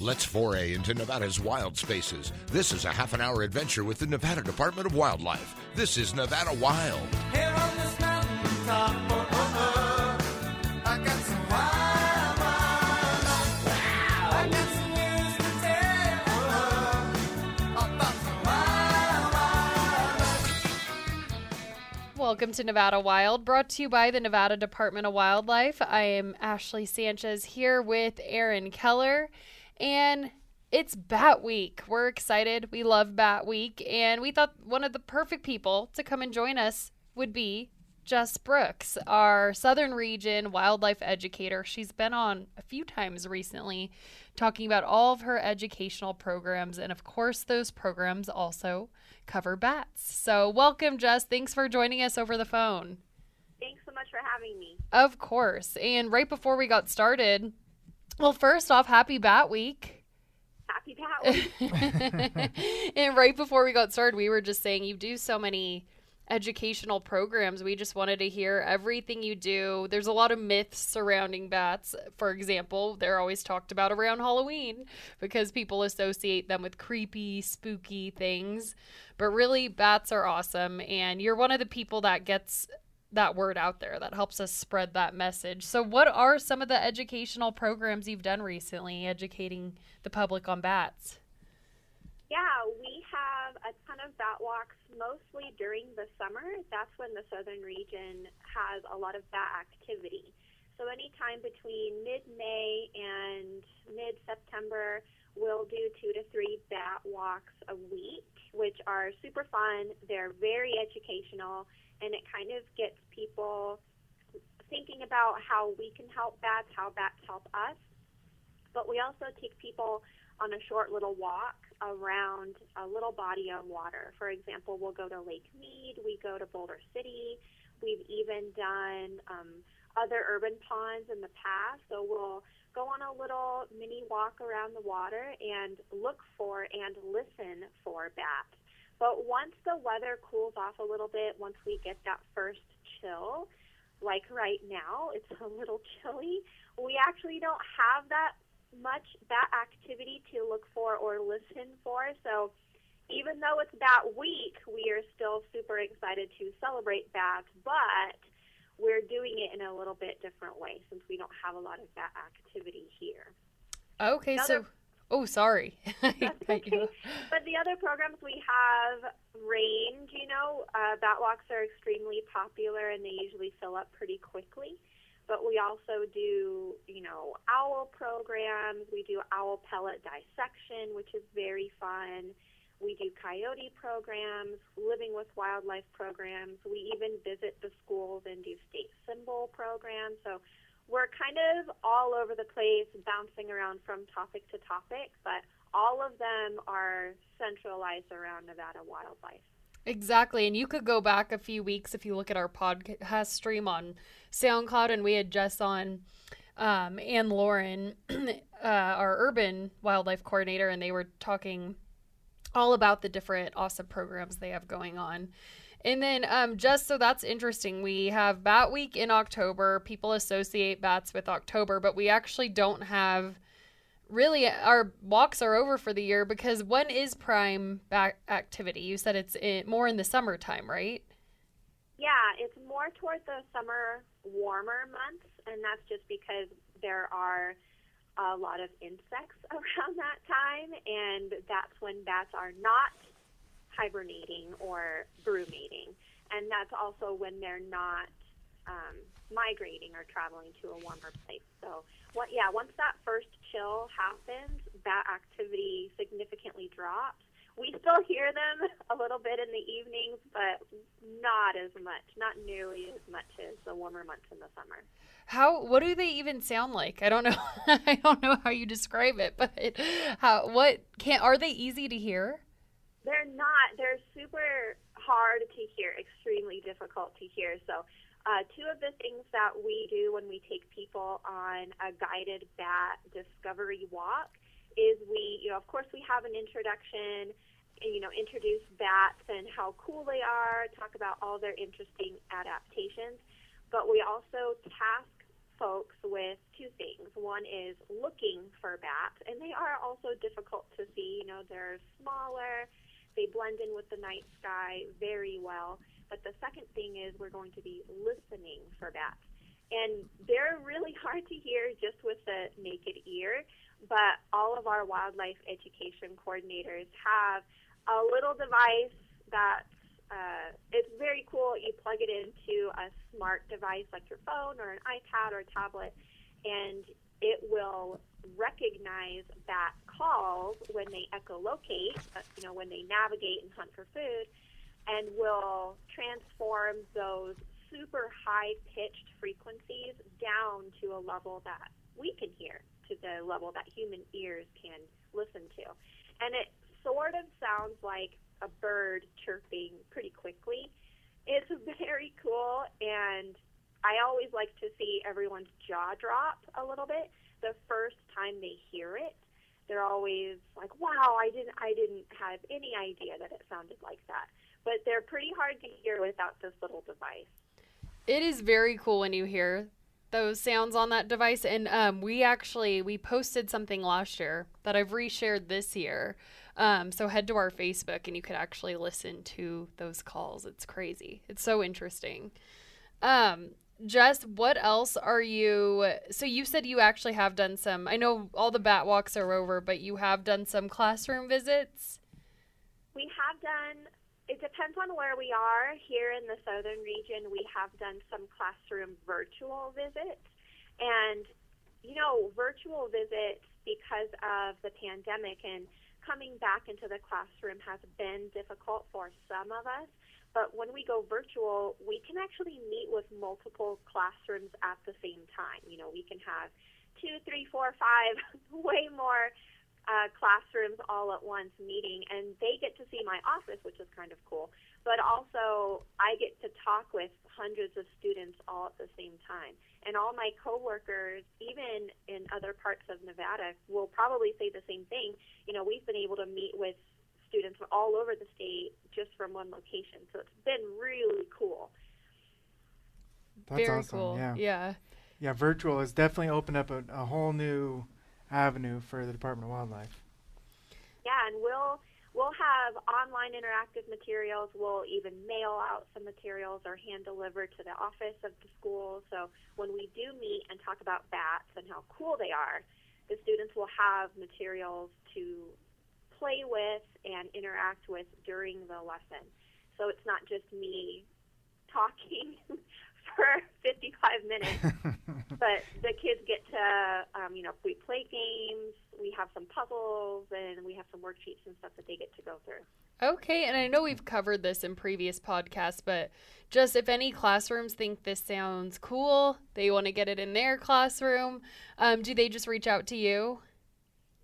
Let's foray into Nevada's wild spaces. This is a half an hour adventure with the Nevada Department of Wildlife. This is Nevada Wild. Here on this oh, oh, oh, oh. Welcome to Nevada Wild, brought to you by the Nevada Department of Wildlife. I am Ashley Sanchez here with Aaron Keller, and it's Bat Week. We're excited. We love Bat Week, and we thought one of the perfect people to come and join us would be Jess Brooks, our Southern Region wildlife educator. She's been on a few times recently talking about all of her educational programs, and of course, those programs also cover bats. So, welcome, Jess. Thanks for joining us over the phone. Thanks so much for having me. Of course. And right before we got started, well, first off, happy Bat Week. Happy Pat. and right before we got started, we were just saying you do so many educational programs. We just wanted to hear everything you do. There's a lot of myths surrounding bats. For example, they're always talked about around Halloween because people associate them with creepy, spooky things. But really, bats are awesome. And you're one of the people that gets that word out there that helps us spread that message. So, what are some of the educational programs you've done recently educating the public on bats? yeah, we have a ton of bat walks, mostly during the summer. That's when the southern region has a lot of bat activity. So anytime between mid-May and mid-September, we'll do two to three bat walks a week, which are super fun. They're very educational, and it kind of gets people thinking about how we can help bats, how bats help us. But we also take people on a short little walk around a little body of water. For example, we'll go to Lake Mead, we go to Boulder City, we've even done um, other urban ponds in the past. So we'll go on a little mini walk around the water and look for and listen for bats. But once the weather cools off a little bit, once we get that first chill, like right now, it's a little chilly, we actually don't have that much bat activity to look for or listen for. So even though it's Bat Week, we are still super excited to celebrate bats, but doing it in a little bit different way since we don't have a lot of bat activity here. Okay, so oh, sorry. Okay. But the other programs we have range, you know, uh, bat walks are extremely popular and they usually fill up pretty quickly. But we also do, you know, owl programs. We do owl pellet dissection, which is very fun. We do coyote programs, living with wildlife programs. We even visit the schools and do state symbol programs. So we're kind of all over the place, bouncing around from topic to topic, but all of them are centralized around Nevada wildlife. Exactly. And you could go back a few weeks if you look at our podcast stream on SoundCloud, and we had Jess on um, and Lauren, uh, our urban wildlife coordinator, and they were talking all about the different awesome programs they have going on. And then, um, just so that's interesting, we have Bat Week in October. People associate bats with October, but we actually don't have really our walks are over for the year because when is prime bat activity? You said it's in, more in the summertime, right? Yeah, it's more toward the summer warmer months, and that's just because there are a lot of insects around that time, and that's when bats are not hibernating or brumating, and that's also when they're not um, migrating or traveling to a warmer place. So, what, yeah, once that first chill happens, bat activity significantly drops. We still hear them a little bit in the evenings, but not as much, not nearly as much as the warmer months in the summer. How what do they even sound like? I don't know. I don't know how you describe it, but how what can are they easy to hear? They're not. They're super hard to hear, extremely difficult to hear. So, uh, two of the things that we do when we take people on a guided bat discovery walk is we, you know, of course, we have an introduction, you know, introduce bats and how cool they are, talk about all their interesting adaptations, but we also task folks with two things. One is looking for bats, and they are also difficult to see. You know, they're smaller, they blend in with the night sky very well. But the second thing is we're going to be listening for bats. And they're really hard to hear just with the naked ear, but all of our wildlife education coordinators have a little device that's uh, it's very cool. You plug it into a smart device like your phone or an iPad or a tablet, and it will recognize bat calls when they echolocate, uh, you know, when they navigate and hunt for food, and will transform those super high pitched frequencies down to a level that we can hear, to the level that human ears can listen to. And it sort of sounds like a bird chirping pretty quickly. It's very cool, and I always like to see everyone's jaw drop a little bit the first time they hear it. They're always like, "Wow, I didn't, I didn't have any idea that it sounded like that." But they're pretty hard to hear without this little device. It is very cool when you hear those sounds on that device. And um, we actually we posted something last year that i've reshared this year. Um, so head to our facebook and you could actually listen to those calls. It's crazy. It's so interesting. Um, jess what else are you so you said you actually have done some i know all the bat walks are over but you have done some classroom visits? We have done, it depends on where we are. Here in the southern region, we have done some classroom virtual visits. And, you know, virtual visits, because of the pandemic and coming back into the classroom, has been difficult for some of us. But when we go virtual, we can actually meet with multiple classrooms at the same time. You know, we can have two, three, four, five, way more uh, classrooms all at once meeting, and they get to see my office, which is kind of cool. But also, I get to talk with hundreds of students all at the same time. And all my coworkers, even in other parts of Nevada, will probably say the same thing. You know, we've been able to meet with students from all over the state just from one location. So it's been really cool. That's very awesome. cool Yeah. yeah Yeah, virtual has definitely opened up a, a whole new avenue for the Department of Wildlife. Yeah, and we'll we'll have online interactive materials. We'll even mail out some materials or hand deliver to the office of the school. So when we do meet and talk about bats and how cool they are, the students will have materials to play with and interact with during the lesson. So it's not just me talking for 55 minutes but the kids get to, um, you know, we play games, we have some puzzles, and we have some worksheets and stuff that they get to go through. Okay, and I know we've covered this in previous podcasts, but just if any classrooms think this sounds cool, they want to get it in their classroom, um, do they just reach out to you?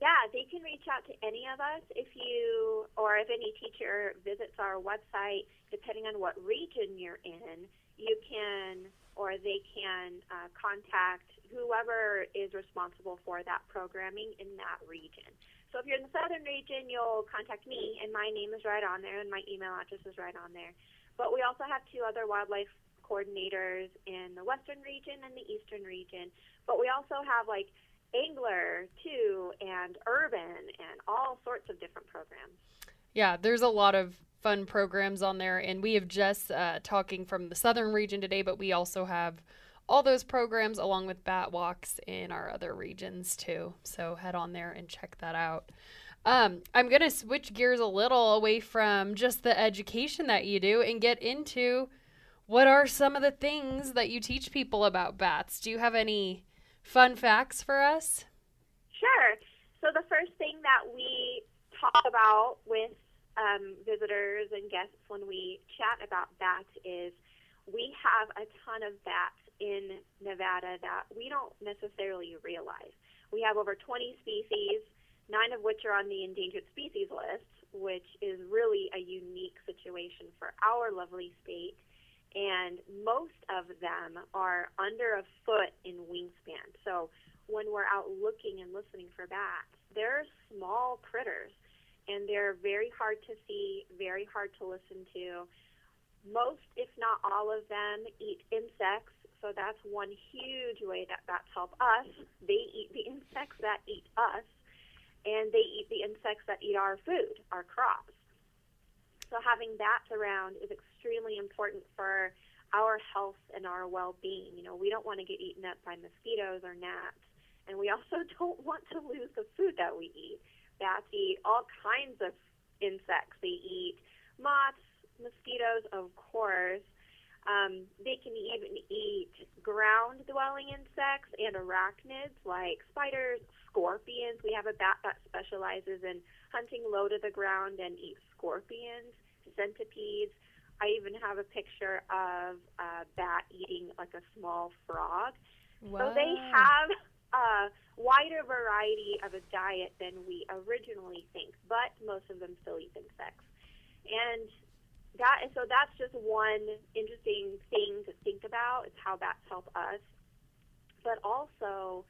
Yeah, they can reach out to any of us if you, or if any teacher visits our website, depending on what region you're in, you can, or they can uh, contact whoever is responsible for that programming in that region. So if you're in the southern region, you'll contact me, and my name is right on there, and my email address is right on there. But we also have two other wildlife coordinators in the western region and the eastern region. But we also have like angler too, and urban, and all sorts of different programs. Yeah, there's a lot of fun programs on there, and we have Jess uh, talking from the southern region today, but we also have all those programs along with bat walks in our other regions too. So head on there and check that out. Um, I'm gonna switch gears a little away from just the education that you do and get into what are some of the things that you teach people about bats. Do you have any fun facts for us? Sure. So the first thing that we talk about with um, visitors and guests when we chat about bats is we have a ton of bats in Nevada that we don't necessarily realize. We have over 20 species, nine of which are on the endangered species list, which is really a unique situation for our lovely state. And most of them are under a foot in wingspan. So when we're out looking and listening for bats, they're small critters and they're very hard to see, very hard to listen to. Most, if not all of them, eat insects. So that's one huge way that bats help us. They eat the insects that eat us, and they eat the insects that eat our food, our crops. So having bats around is extremely important for our health and our well-being. You know, we don't want to get eaten up by mosquitoes or gnats, and we also don't want to lose the food that we eat. Bats eat all kinds of insects. They eat moths, mosquitoes, of course. Um, they can even eat ground dwelling insects and arachnids like spiders, scorpions. We have a bat that specializes in hunting low to the ground and eats scorpions, centipedes. I even have a picture of a bat eating like a small frog. So they have a wider variety of a diet than we originally think, but most of them still eat insects. And that and so that's just one interesting thing to think about is how bats help us. But also,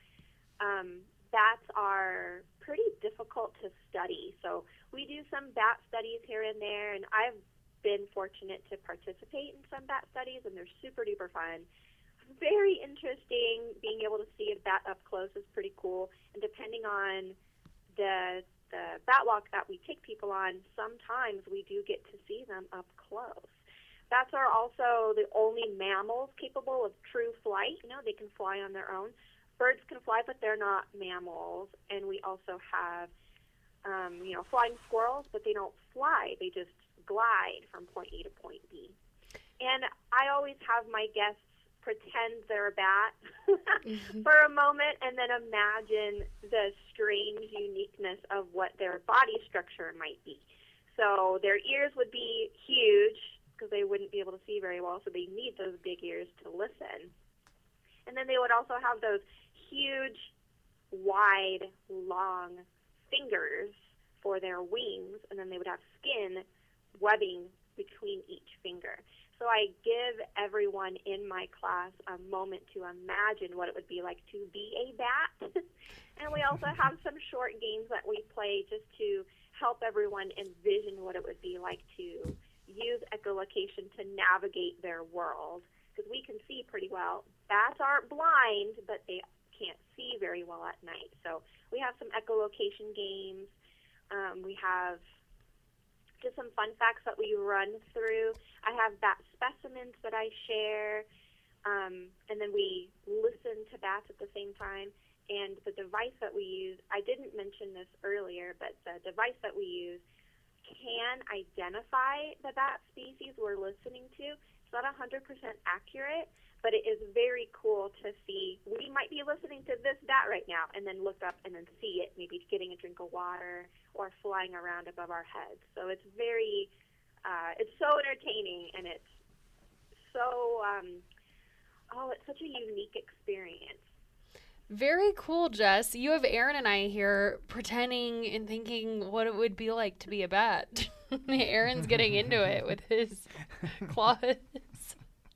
um, bats are pretty difficult to study. So we do some bat studies here and there, and I've been fortunate to participate in some bat studies, and they're super duper fun. Very interesting. Being able to see a bat up close is pretty cool, and depending on the the bat walk that we take people on, sometimes we do get to see them up close. Bats are also the only mammals capable of true flight. You know, they can fly on their own. Birds can fly, but they're not mammals. And we also have, um, you know, flying squirrels, but they don't fly. They just glide from point A to point B. And I always have my guests pretend they're a bat mm-hmm. for a moment and then imagine the strange uniqueness of what their body structure might be. So their ears would be huge because they wouldn't be able to see very well, so they need those big ears to listen. And then they would also have those huge, wide, long fingers for their wings, and then they would have skin webbing between each finger. So I give everyone in my class a moment to imagine what it would be like to be a bat. and we also have some short games that we play just to help everyone envision what it would be like to use echolocation to navigate their world. Because we can see pretty well. Bats aren't blind, but they can't see very well at night. So we have some echolocation games. Um, we have just some fun facts that we run through. I have bat specimens that I share, um, and then we listen to bats at the same time. And the device that we use, I didn't mention this earlier, but the device that we use can identify the bat species we're listening to. It's not 100% accurate, but it is very cool to see. We might be listening to this bat right now and then look up and then see it, maybe getting a drink of water or flying around above our heads. So it's very, uh, it's so entertaining and it's so, um, oh, it's such a unique experience. Very cool, Jess. You have Aaron and I here pretending and thinking what it would be like to be a bat. Aaron's getting into it with his claws.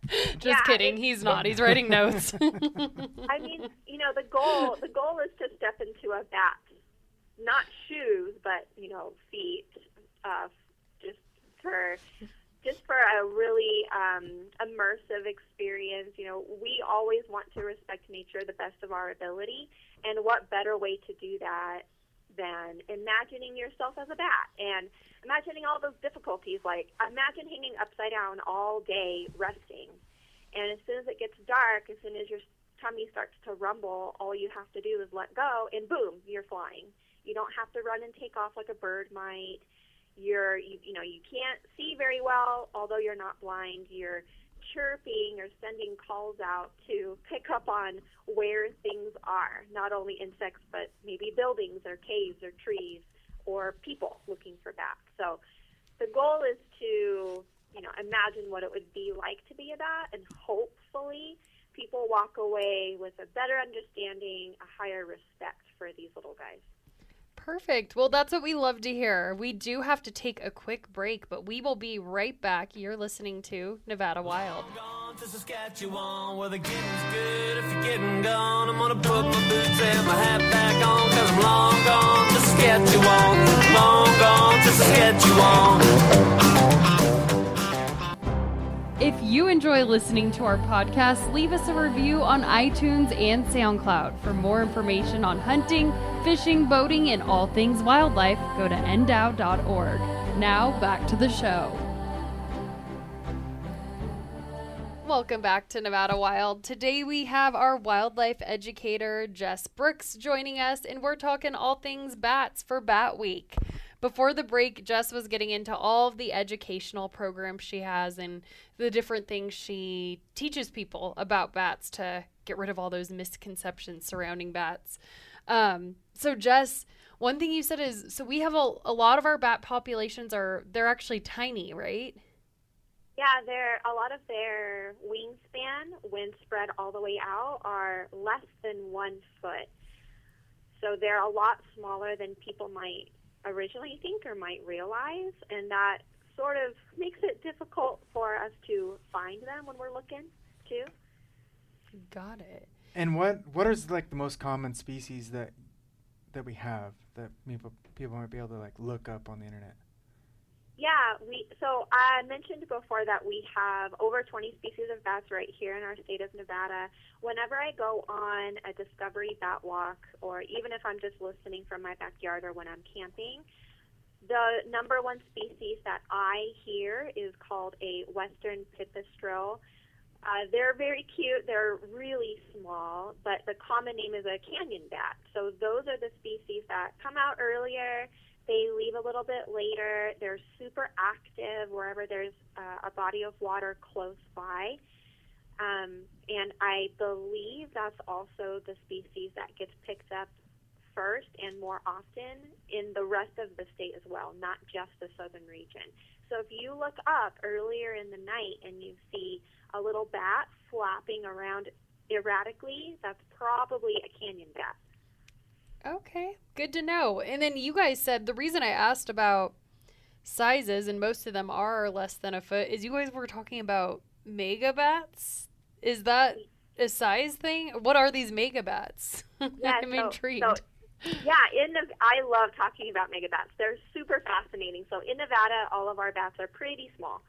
Just Yeah, kidding. He's not. He's writing notes. I mean, you know, the goal the goal is to step into a bat, not shoes, but you know, feet, uh, just for just for a really um, immersive experience. You know, we always want to respect nature the best of our ability, and what better way to do that than imagining yourself as a bat and imagining all those difficulties. Like, imagine hanging upside down all day resting. And as soon as it gets dark, as soon as your tummy starts to rumble, all you have to do is let go, and boom, you're flying. You don't have to run and take off like a bird might. You're, you, you know, you can't see very well, although you're not blind. You're chirping or sending calls out to pick up on where things are, not only insects, but maybe buildings or caves or trees or people looking for bats. So the goal is to, you know, imagine what it would be like to be a bat, and hopefully people walk away with a better understanding, a higher respect for these little guys. Perfect. Well, that's what we love to hear. We do have to take a quick break, but we will be right back. You're listening to Nevada Wild. Gone to Saskatchewan where the getting's good. If you're getting gone, I'm gonna put my boots and my hat back on. Cause I'm long gone to Saskatchewan. Long gone to Saskatchewan. If you enjoy listening to our podcast, leave us a review on iTunes and SoundCloud. For more information on hunting, fishing, boating, and all things wildlife, go to ndow.org. Now, back to the show. Welcome back to Nevada Wild. Today we have our wildlife educator, Jess Brooks, joining us, and we're talking all things bats for Bat Week. Before the break, Jess was getting into all of the educational programs she has and the different things she teaches people about bats to get rid of all those misconceptions surrounding bats. Um, so, Jess, one thing you said is so we have a, a lot of our bat populations are they're actually tiny, right? Yeah, they're a lot of their wingspan, when spread all the way out, are less than one foot. So they're a lot smaller than people might originally think or might realize, and that sort of makes it difficult for us to find them when we're looking too. Got it. And what what is like the most common species that that we have that people people might be able to like look up on the internet? Yeah, we so I mentioned before that we have over 20 species of bats right here in our state of Nevada. Whenever I go on a discovery bat walk, or even if I'm just listening from my backyard or when I'm camping, the number one species that I hear is called a western pipistrelle. Uh, they're very cute. They're really small, but the common name is a canyon bat. So those are the species that come out earlier. They leave a little bit later. They're super active wherever there's uh, a body of water close by. Um, and I believe that's also the species that gets picked up first and more often in the rest of the state as well, not just the southern region. So if you look up earlier in the night and you see a little bat flapping around erratically, that's probably a canyon bat. Okay, good to know. And then you guys said the reason I asked about sizes, and most of them are less than a foot, is you guys were talking about megabats. Is that a size thing? What are these megabats? Yeah, I'm so- intrigued. so- Yeah, in Nev- I love talking about megabats. They're super fascinating. So in Nevada, all of our bats are pretty small,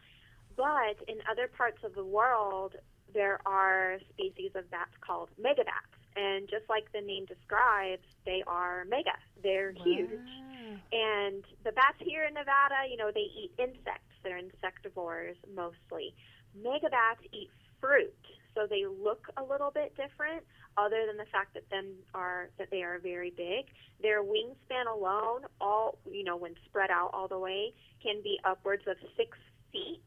but in other parts of the world, there are species of bats called megabats. And just like the name describes, they are mega. They're huge. And the bats here in Nevada, you know, they eat insects. They're insectivores mostly. Megabats eat fruit, so they look a little bit different. Other than the fact that them are that they are very big, their wingspan alone, all you know, when spread out all the way, can be upwards of six feet.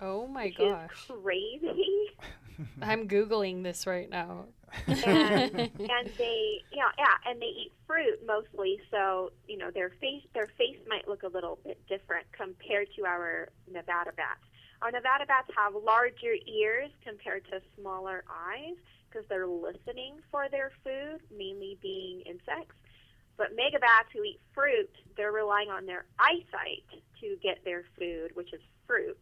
Oh my which gosh. is crazy. I'm Googling this right now. and and they yeah yeah and they eat fruit mostly so you know their face their face might look a little bit different compared to our nevada bats our nevada bats have larger ears compared to smaller eyes because they're listening for their food mainly being insects but megabats who eat fruit they're relying on their eyesight to get their food which is fruit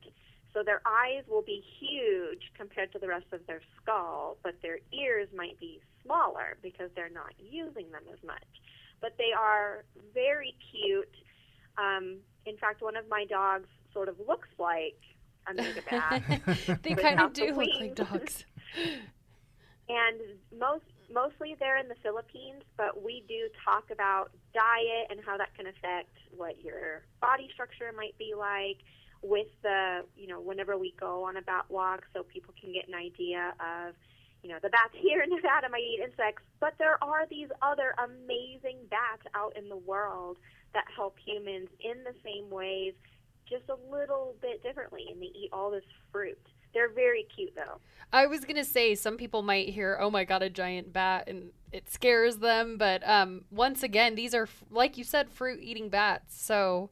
so their eyes will be huge compared to the rest of their skull, but their ears might be smaller because they're not using them as much. But they are very cute. Um, in fact, one of my dogs sort of looks like a megabat. they kind of the do look like dogs. and most mostly they're in the Philippines, but we do talk about diet and how that can affect what your body structure might be like with the you know whenever we go on a bat walk so people can get an idea of you know the bats here in Nevada might eat insects but there are these other amazing bats out in the world that help humans in the same ways just a little bit differently and they eat all this fruit they're very cute though I was gonna say some people might hear, "Oh my god, a giant bat," and it scares them. But um, once again, these are like you said, fruit-eating bats. So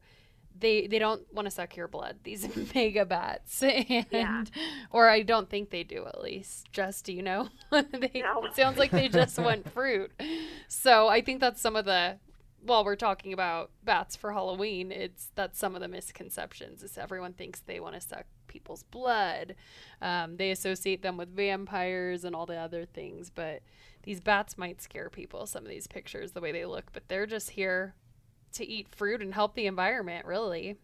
they they don't want to suck your blood. These mega bats, and Yeah. or I don't think they do. At least, just you know, they, No. it sounds like they just want fruit. So I think that's some of the. While we're talking about bats for Halloween, it's that's some of the misconceptions. Is everyone thinks they want to suck people's blood. Um, they associate them with vampires and all the other things, but these bats might scare people. Some of these pictures, the way they look, but they're just here to eat fruit and help the environment, really.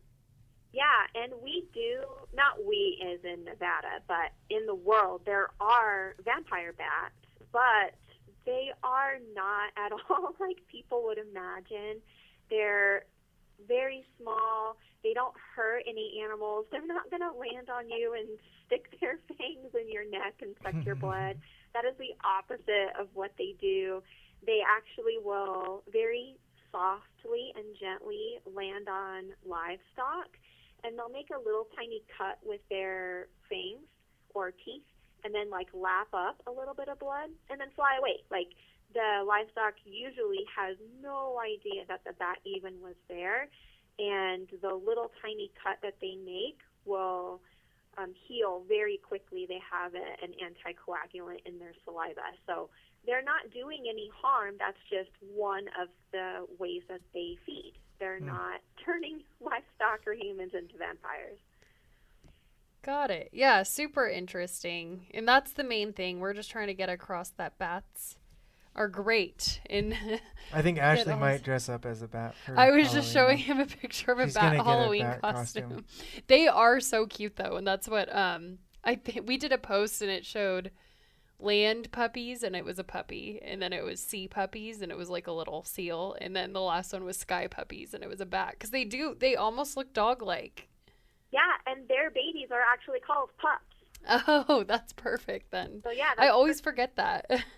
Yeah, and we do, not we as in Nevada, but in the world, there are vampire bats, but they are not at all like people would imagine. They're very small. They don't hurt any animals. They're not going to land on you and stick their fangs in your neck and suck your blood. That is the opposite of what they do. They actually will very softly and gently land on livestock and they'll make a little tiny cut with their fangs or teeth and then like lap up a little bit of blood and then fly away. Like the livestock usually has no idea that the bat even was there and the little tiny cut that they make will um, heal very quickly. They have a, an anticoagulant in their saliva. So they're not doing any harm. That's just one of the ways that they feed. They're not turning livestock or humans into vampires. Got it. Yeah, super interesting. And that's the main thing. We're just trying to get across that bats are great. And I think Ashley might dress up as a bat. For I was just showing him a picture of a He's bat gonna a Halloween bat costume. costume. They are so cute though, and that's what um I th- we did a post and it showed land puppies and it was a puppy and then it was sea puppies and it was like a little seal and then the last one was sky puppies and it was a bat cuz they do they almost look dog like. Yeah, and their babies are actually called pups. Oh, that's perfect then. So yeah, I always forget that. yeah.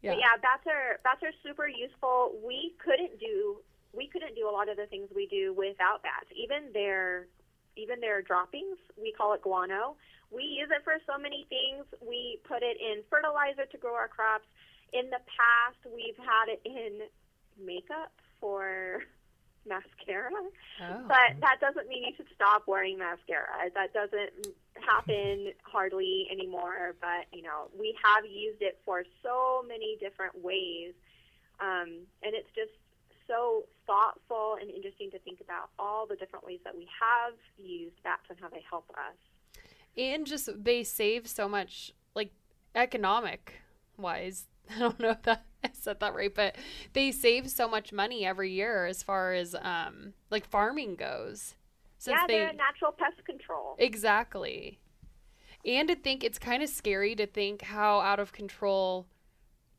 But yeah, bats are bats are super useful. We couldn't do we couldn't do a lot of the things we do without bats. Even their even their droppings, we call it guano. We use it for so many things. We put it in fertilizer to grow our crops. In the past, we've had it in makeup for mascara. Oh. But that doesn't mean you should stop wearing mascara. That doesn't happen hardly anymore. But you know, we have used it for so many different ways, um, and it's just so thoughtful and interesting to think about all the different ways that we have used bats and how they help us. and just they save so much like economic wise i don't know if that said that right but they save so much money every year as far as um like farming goes since yeah, they they're a natural pest control. exactly and to think it's kind of scary to think how out of control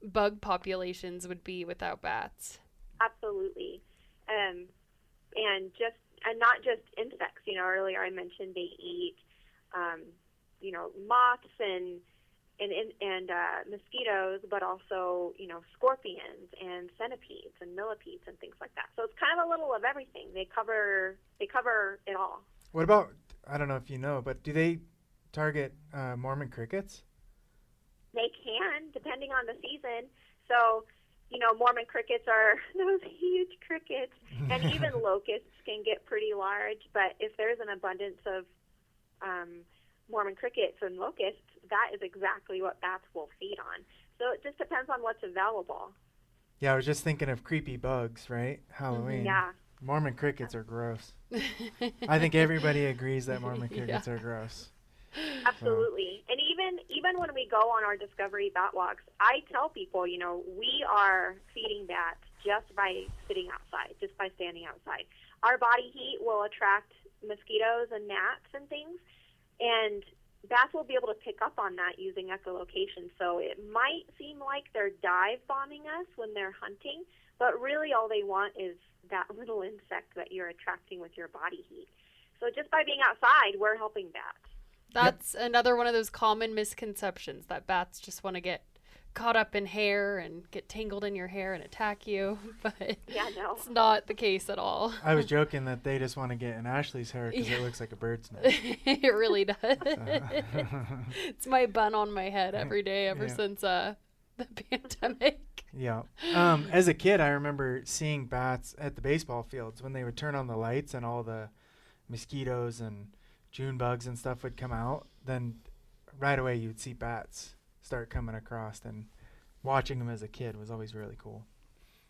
bug populations would be without bats Absolutely. Um, and just and not just insects. You know, earlier I mentioned they eat, um, you know, moths and and and, and uh, mosquitoes, but also you know scorpions and centipedes and millipedes and things like that. So it's kind of a little of everything. They cover they cover it all. What about? I don't know if you know, but do they target uh, Mormon crickets? They can, depending on the season. So, you know, Mormon crickets are those huge crickets, and even locusts can get pretty large. But if there's an abundance of um, Mormon crickets and locusts, that is exactly what bats will feed on. So it just depends on what's available. Yeah, I was just thinking of creepy bugs, right? Halloween. Mm-hmm, yeah. Mormon crickets are gross. I think everybody agrees that Mormon Yeah. crickets are gross. Absolutely. And even even when we go on our discovery bat walks, I tell people, you know, we are feeding bats just by sitting outside, just by standing outside. Our body heat will attract mosquitoes and gnats and things, and bats will be able to pick up on that using echolocation. So it might seem like they're dive bombing us when they're hunting, but really all they want is that little insect that you're attracting with your body heat. So just by being outside, we're helping bats. That's another one of those common misconceptions that bats just want to get caught up in hair and get tangled in your hair and attack you, but Yeah, no. it's not the case at all. I was joking that they just want to get in Ashley's hair because it looks like a bird's nest. it really does. it's my bun on my head every day ever Yeah. since uh the pandemic. Yeah. Um, as a kid, I remember seeing bats at the baseball fields when they would turn on the lights and all the mosquitoes and June bugs and stuff would come out. Then right away you'd see bats start coming across, and watching them as a kid was always really cool.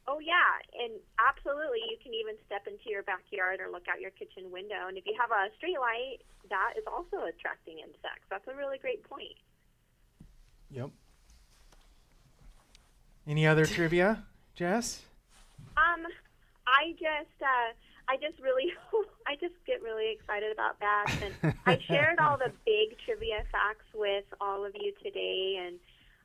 Oh yeah, and absolutely, you can even step into your backyard or look out your kitchen window, and if you have a street light, that is also attracting insects. That's a really great point. Yep. Any other trivia, Jess? Um, I just uh, I just really, I just get really excited about bats, and I shared all the big trivia facts with all of you today. And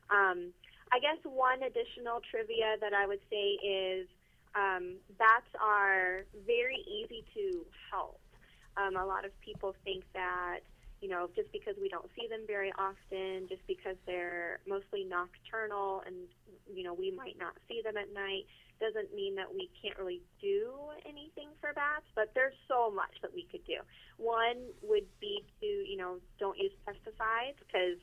um, I guess one additional trivia that I would say is um, bats are very easy to help. Um, a lot of people think that you know just because we don't see them very often, just because they're mostly nocturnal, and you know we might not see them at night doesn't mean that we can't really do anything for bats, but there's so much that we could do. One would be to, you know, don't use pesticides because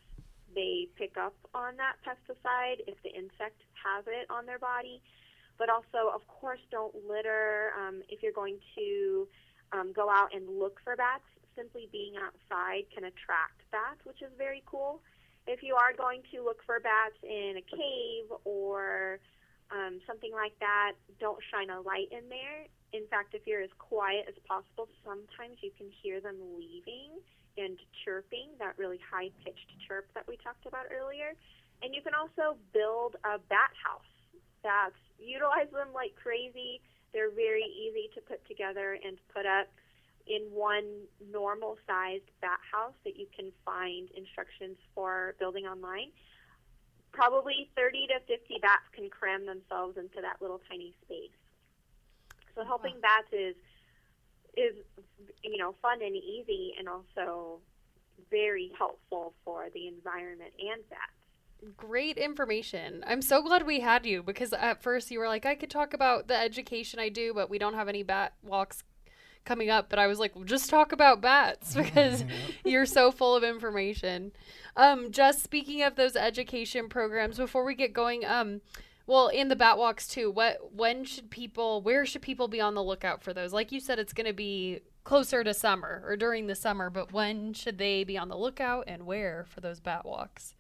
they pick up on that pesticide if the insect has it on their body. But also, of course, don't litter. Um, if you're going to um, go out and look for bats, simply being outside can attract bats, which is very cool. If you are going to look for bats in a cave or um, something like that, don't shine a light in there. In fact, if you're as quiet as possible, sometimes you can hear them leaving and chirping, that really high pitched chirp that we talked about earlier. And you can also build a bat house. Bats utilize them like crazy. They're very easy to put together and put up in one normal sized bat house that you can find instructions for building online probably 30 to 50 bats can cram themselves into that little tiny space. So helping bats is is you know fun and easy and also very helpful for the environment and bats. Great information. I'm so glad we had you because at first you were like, I could talk about the education I do, but we don't have any bat walks coming up. But I was like, well, just talk about bats because you're so full of information. Um, just speaking of those education programs, before we get going, um, well, in the bat walks too. What when should people? Where should people be on the lookout for those? Like you said, it's going to be closer to summer or during the summer, but when should they be on the lookout and where for those bat walks?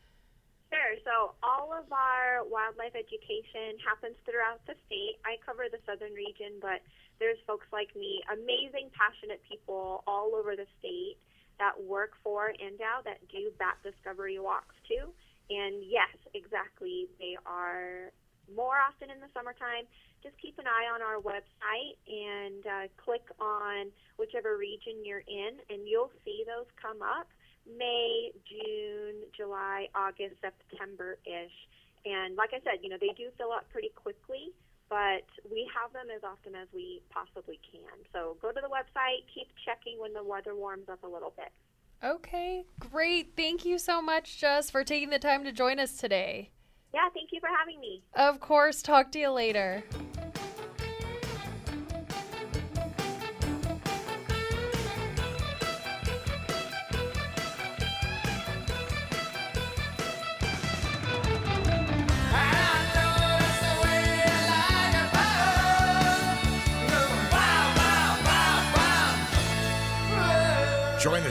Sure. So all of our wildlife education happens throughout the state. I cover the southern region, but there's folks like me, amazing, passionate people all over the state that work for NDOW that do bat discovery walks too. And yes, exactly, they are more often in the summertime. Just keep an eye on our website and uh, click on whichever region you're in, and you'll see those come up. May, June, July, August, September ish. And like I said, you know, they do fill up pretty quickly, but we have them as often as we possibly can. So go to the website, keep checking when the weather warms up a little bit. Okay, great. Thank you so much, Jess, for taking the time to join us today. Yeah, thank you for having me. Of course, talk to you later.